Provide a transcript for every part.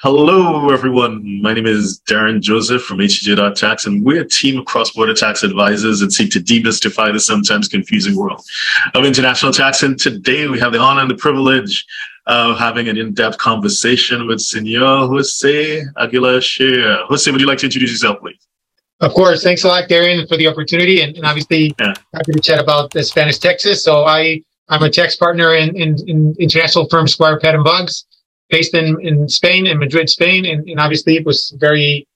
Hello, everyone. My name is Derren Joseph from HTJ.tax, and we're a team of cross-border tax advisors that seek to demystify the sometimes confusing world of international tax. And today we have the honor and the privilege of having an in-depth conversation with Senor Jose Aguilar Shea. Jose, would you like to introduce yourself, please? Of course. Thanks a lot, Derren, for the opportunity, and, and obviously yeah. happy to chat about the Spanish taxes. So I I'm a tax partner in, in, in international firm Squire and Boggs, based in, in Spain, in Madrid, Spain, and, and obviously was very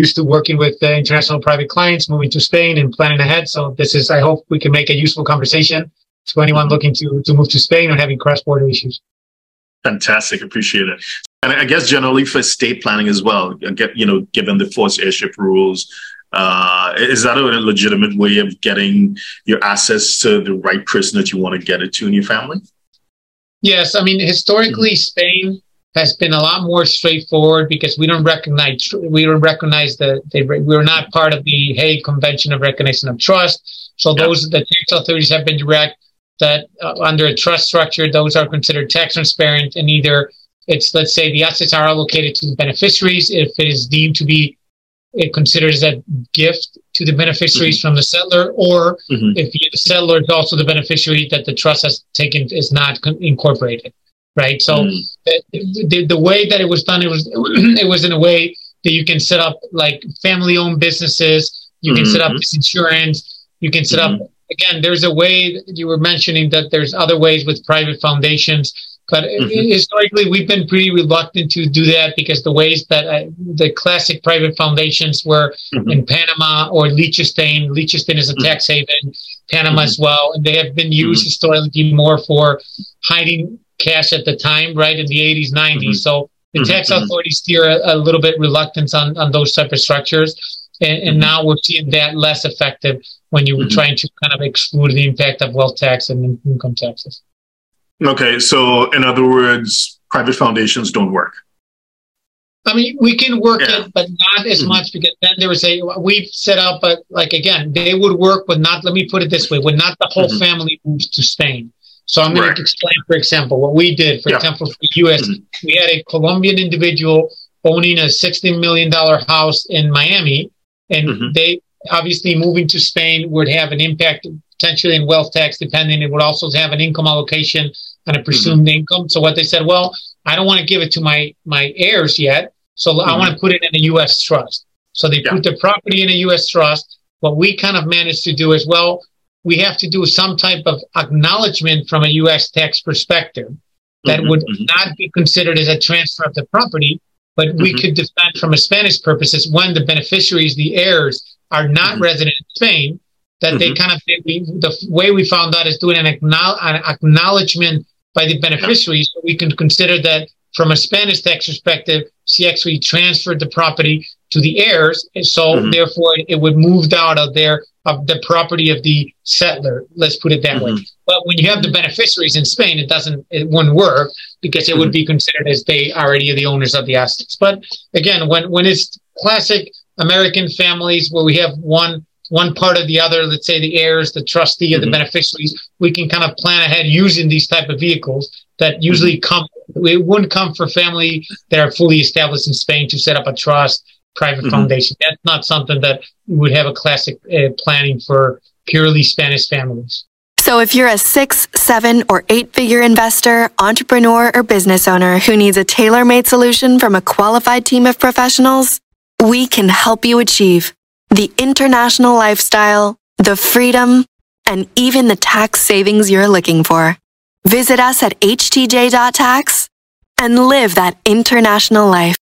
used to working with uh, international private clients, moving to Spain and planning ahead. So this is, I hope we can make a useful conversation to anyone looking to, to move to Spain or having cross-border issues. Fantastic. Appreciate it. And I guess generally for estate planning as well, get, you know, given the forced heirship rules, uh, is that a legitimate way of getting your assets to the right person that you want to get it to in your family? Yes. I mean, historically, mm-hmm. Spain has been a lot more straightforward because we don't recognize we don't recognize the they, we're not part of the Hague Convention of Recognition of Trust. So yeah. those the tax authorities have been direct that uh, under a trust structure, those are considered tax transparent, and either it's let's say the assets are allocated to the beneficiaries if it is deemed to be it considers that gift to the beneficiaries mm-hmm. from the settlor, or mm-hmm. if the settlor is also the beneficiary that the trust has taken is not con- incorporated, right? So mm-hmm. the, the, the, way that it was done, it was it was in a way that you can set up like family-owned businesses, you can set up mm-hmm. this insurance, you can set up mm-hmm. again. There's a way that you were mentioning that there's other ways with private foundations but mm-hmm. historically, we've been pretty reluctant to do that because the ways that I, the classic private foundations were mm-hmm. in Panama or Liechtenstein. Liechtenstein is a mm-hmm. tax haven, Panama as mm-hmm. well, and they have been used mm-hmm. historically more for hiding cash at the time, right in the 80s, 90s. Mm-hmm. So the mm-hmm. tax mm-hmm. authorities steer a, a, little bit reluctance on, on those type of structures. And, and now we're seeing that less effective when you were trying to kind of exclude the impact of wealth tax and income taxes. Okay, so in other words, private foundations don't work. I mean, we can work yeah. it, but not as mm-hmm. much because then they would say we've set up, but like again, they would work, but not. Let me put it this way: when not the whole mm-hmm. family moves to Spain. So I'm going right. to explain, for example, what we did. For yeah. example, for the U.S., mm-hmm. we had a Colombian individual owning a $16 million house in Miami, and mm-hmm. they obviously moving to Spain would have an impact potentially in wealth tax, depending. It would also have an income allocation and a presumed mm-hmm. income. So what they said, well, I don't want to give it to my my heirs yet, so mm-hmm. I want to put it in a U.S. trust. So they yeah. put the property in a U.S. trust. What we kind of managed to do is, well, we have to do some type of acknowledgement from a U.S. tax perspective that mm-hmm. would mm-hmm. not be considered as a transfer of the property, but we mm-hmm. could defend from a Spanish purposes when the beneficiaries, the heirs, are not mm-hmm. resident in Spain that mm-hmm. they kind of the way we found out is doing an, acknowledgement by the beneficiary, so we can consider that from a Spanish tax perspective, she actually transferred the property to the heirs, and so mm-hmm. therefore it would moved out of their of the property of the settlor. Let's put it that mm-hmm. way. But when you have the beneficiaries in Spain, it doesn't it wouldn't work because it mm-hmm. would be considered as they already are the owners of the assets. But again, when when it's classic American families where we have one one part or the other, let's say the heirs, the trustee, or the mm-hmm. beneficiaries, we can kind of plan ahead using these type of vehicles that usually mm-hmm. come. It wouldn't come for family that are fully established in Spain to set up a trust, private mm-hmm. foundation. That's not something that would have a classic uh, planning for purely Spanish families. So, if you're a six, seven, or eight figure investor, entrepreneur, or business owner who needs a tailor made solution from a qualified team of professionals, we can help you achieve the international lifestyle, the freedom, and even the tax savings you're looking for. Visit us at htj.tax and live that international life.